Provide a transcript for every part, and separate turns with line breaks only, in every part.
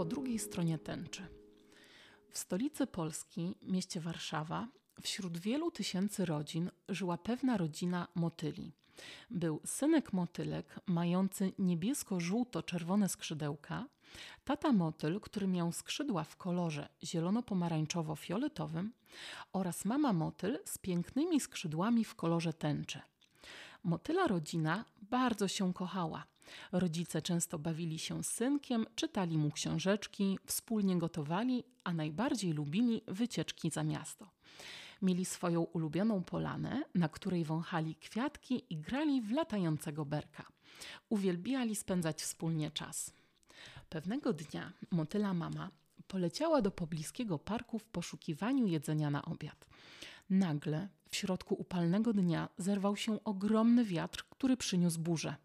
po drugiej stronie tęczy. W stolicy Polski, mieście Warszawa, wśród wielu tysięcy rodzin żyła pewna rodzina motyli. Był synek motylek mający niebiesko-żółto-czerwone skrzydełka, tata motyl, który miał skrzydła w kolorze zielono-pomarańczowo-fioletowym oraz mama motyl z pięknymi skrzydłami w kolorze tęczy. Motyla rodzina bardzo się kochała. Rodzice często bawili się z synkiem, czytali mu książeczki, wspólnie gotowali, a najbardziej lubili wycieczki za miasto. Mieli swoją ulubioną polanę, na której wąchali kwiatki i grali w latającego berka. Uwielbiali spędzać wspólnie czas. Pewnego dnia motyla mama poleciała do pobliskiego parku w poszukiwaniu jedzenia na obiad. Nagle w środku upalnego dnia zerwał się ogromny wiatr, który przyniósł burzę.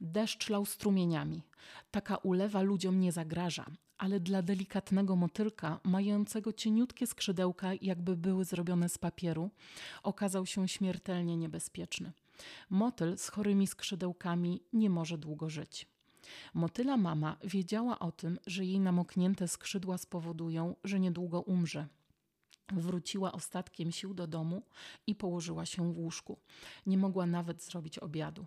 Deszcz lał strumieniami. Taka ulewa ludziom nie zagraża, ale dla delikatnego motylka, mającego cieniutkie skrzydełka, jakby były zrobione z papieru, okazał się śmiertelnie niebezpieczny. Motyl z chorymi skrzydełkami nie może długo żyć. Motyla mama wiedziała o tym, że jej namoknięte skrzydła spowodują, że niedługo umrze. Wróciła ostatkiem sił do domu i położyła się w łóżku. Nie mogła nawet zrobić obiadu.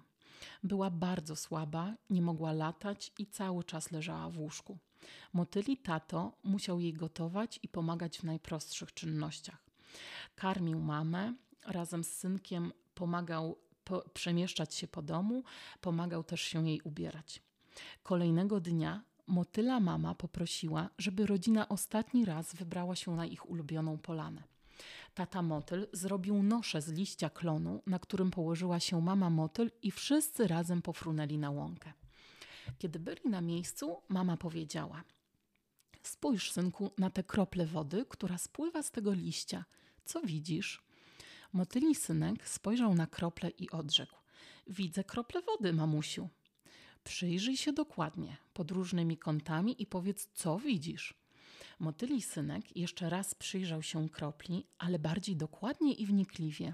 Była bardzo słaba, nie mogła latać i cały czas leżała w łóżku. Motyli tato musiał jej gotować i pomagać w najprostszych czynnościach. Karmił mamę, razem z synkiem pomagał po, przemieszczać się po domu, pomagał też się jej ubierać. Kolejnego dnia motyla mama poprosiła, żeby rodzina ostatni raz wybrała się na ich ulubioną polanę. Tata motyl zrobił noszę z liścia klonu, na którym położyła się mama motyl i wszyscy razem pofrunęli na łąkę. Kiedy byli na miejscu, mama powiedziała: Spójrz, synku, na tę kroplę wody, która spływa z tego liścia. Co widzisz? Motyli synek spojrzał na kroplę i odrzekł: Widzę kroplę wody, mamusiu. Przyjrzyj się dokładnie, pod różnymi kątami i powiedz, co widzisz. Motyli synek jeszcze raz przyjrzał się kropli, ale bardziej dokładnie i wnikliwie.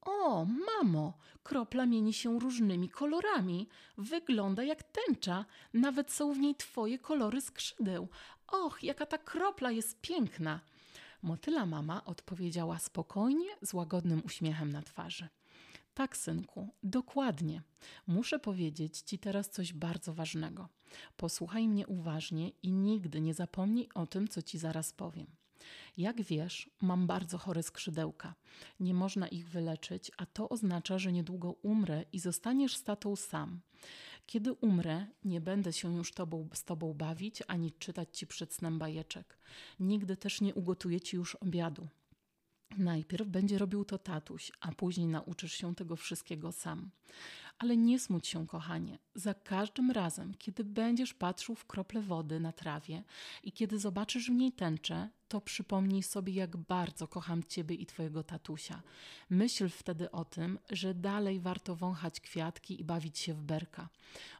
O, mamo, kropla mieni się różnymi kolorami. Wygląda jak tęcza. Nawet są w niej twoje kolory skrzydeł. Och, jaka ta kropla jest piękna. Motyla mama odpowiedziała spokojnie, z łagodnym uśmiechem na twarzy. Tak, synku, dokładnie. Muszę powiedzieć Ci teraz coś bardzo ważnego. Posłuchaj mnie uważnie i nigdy nie zapomnij o tym, co Ci zaraz powiem. Jak wiesz, mam bardzo chore skrzydełka. Nie można ich wyleczyć, a to oznacza, że niedługo umrę i zostaniesz z tatą sam. Kiedy umrę, nie będę się już tobą, z tobą bawić ani czytać ci przed snem bajeczek. Nigdy też nie ugotuję ci już obiadu. Najpierw będzie robił to tatuś, a później nauczysz się tego wszystkiego sam. Ale nie smuć się, kochanie. Za każdym razem, kiedy będziesz patrzył w krople wody na trawie i kiedy zobaczysz w niej tęczę, to przypomnij sobie, jak bardzo kocham Ciebie i Twojego tatusia. Myśl wtedy o tym, że dalej warto wąchać kwiatki i bawić się w berka.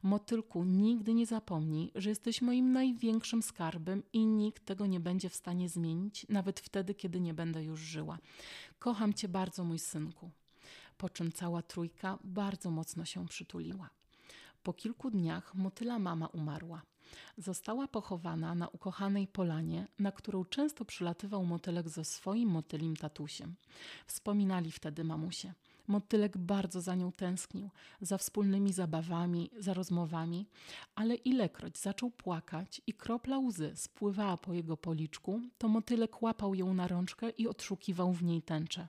Motylku, nigdy nie zapomnij, że jesteś moim największym skarbem i nikt tego nie będzie w stanie zmienić, nawet wtedy, kiedy nie będę już żyła. Kocham Cię bardzo, mój synku. Po czym cała trójka bardzo mocno się przytuliła. Po kilku dniach motyla mama umarła. Została pochowana na ukochanej polanie, na którą często przylatywał motylek ze swoim motylim tatusiem. Wspominali wtedy mamusie. Motylek bardzo za nią tęsknił, za wspólnymi zabawami, za rozmowami, ale ilekroć zaczął płakać i kropla łzy spływała po jego policzku, to motylek łapał ją na rączkę i odszukiwał w niej tęczę.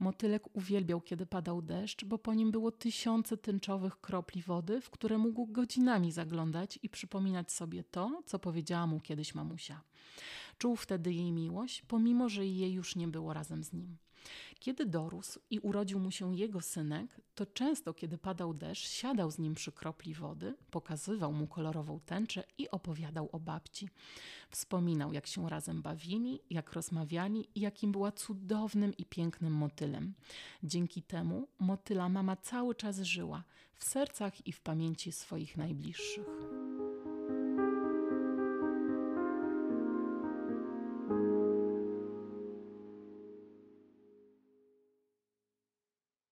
Motylek uwielbiał, kiedy padał deszcz, bo po nim było tysiące tęczowych kropli wody, w które mógł godzinami zaglądać i przypominać sobie to, co powiedziała mu kiedyś mamusia. Czuł wtedy jej miłość, pomimo że jej już nie było razem z nim. Kiedy dorósł i urodził mu się jego synek, to często, kiedy padał deszcz, siadał z nim przy kropli wody, pokazywał mu kolorową tęczę i opowiadał o babci. Wspominał, jak się razem bawili, jak rozmawiali i jakim była cudownym i pięknym motylem. Dzięki temu motyla mama cały czas żyła w sercach i w pamięci swoich najbliższych.